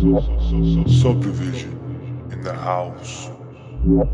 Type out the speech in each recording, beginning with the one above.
Subdivision in the house. Yeah.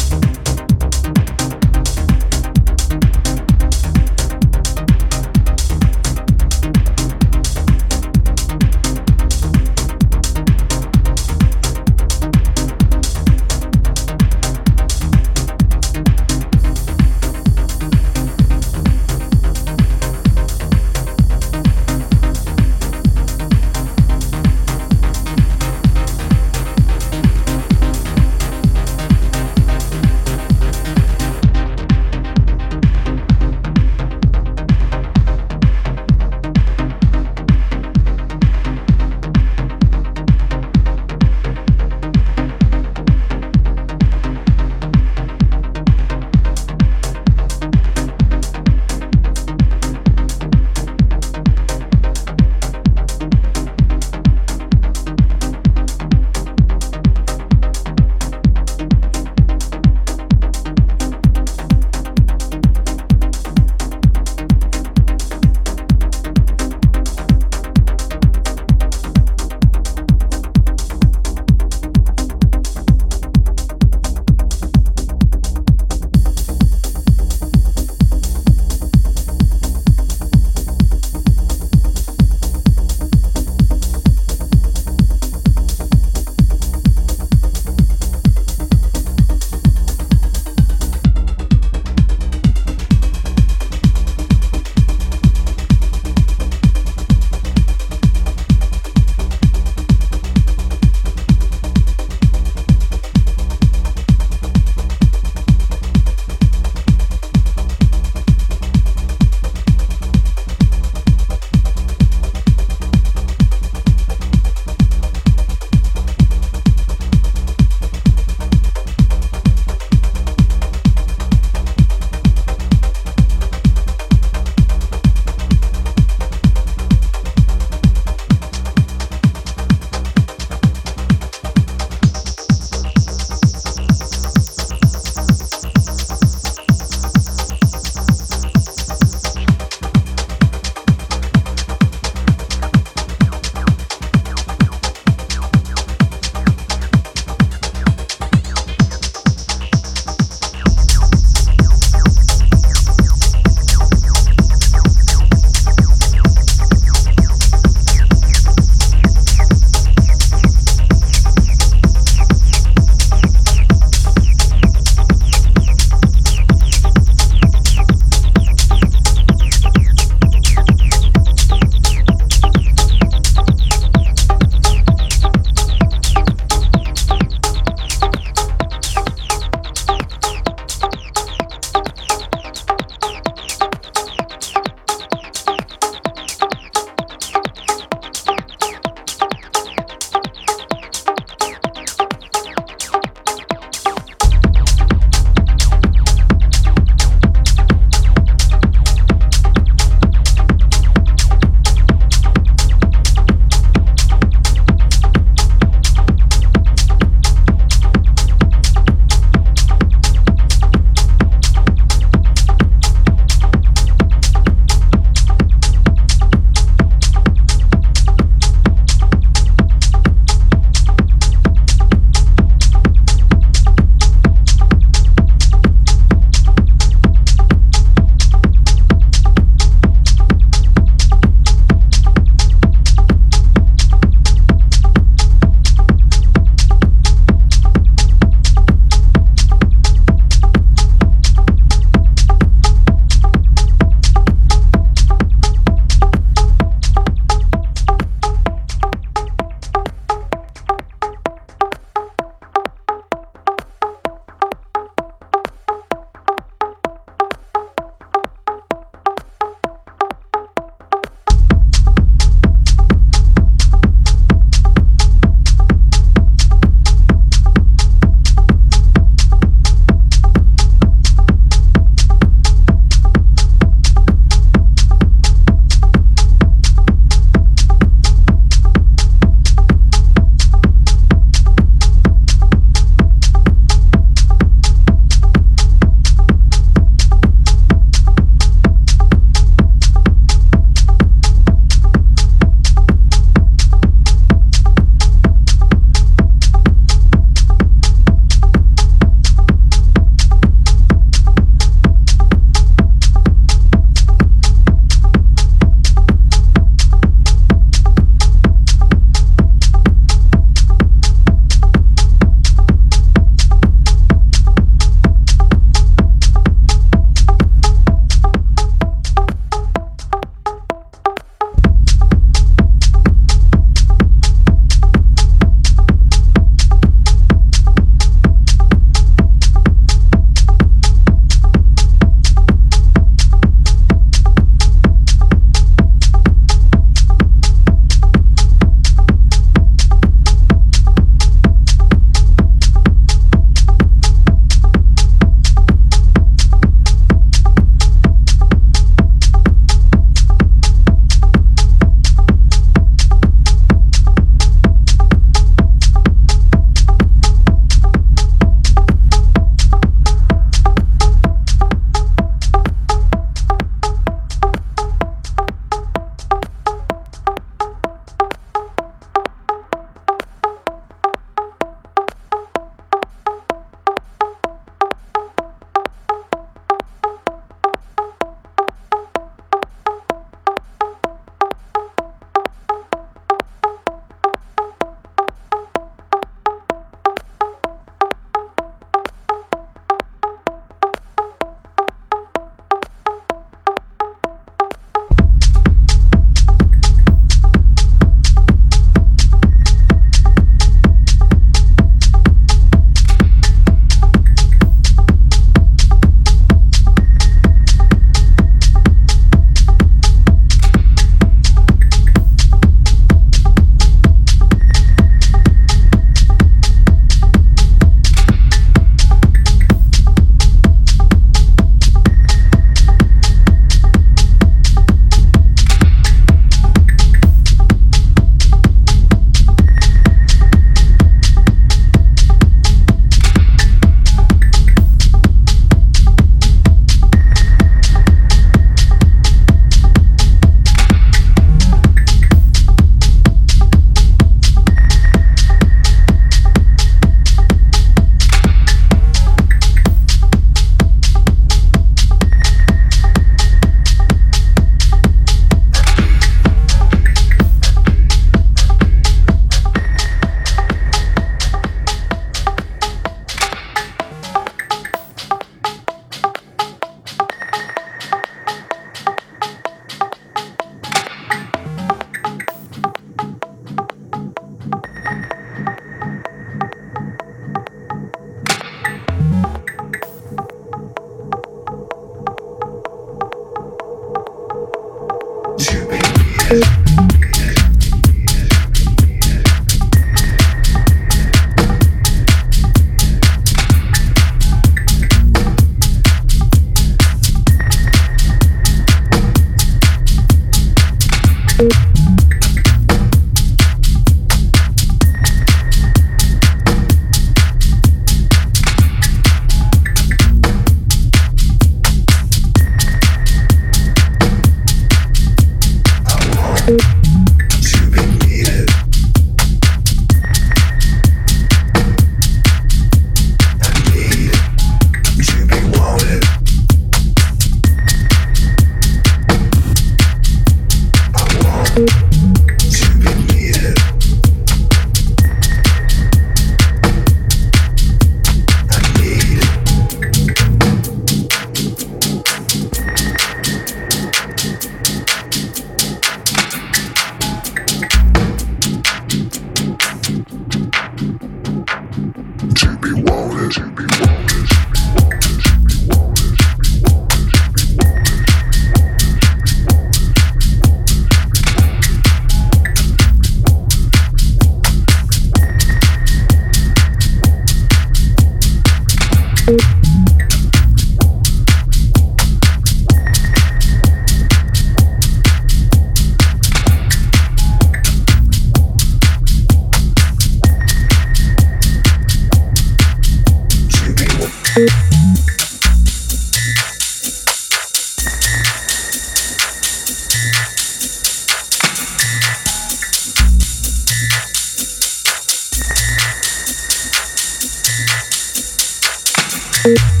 Be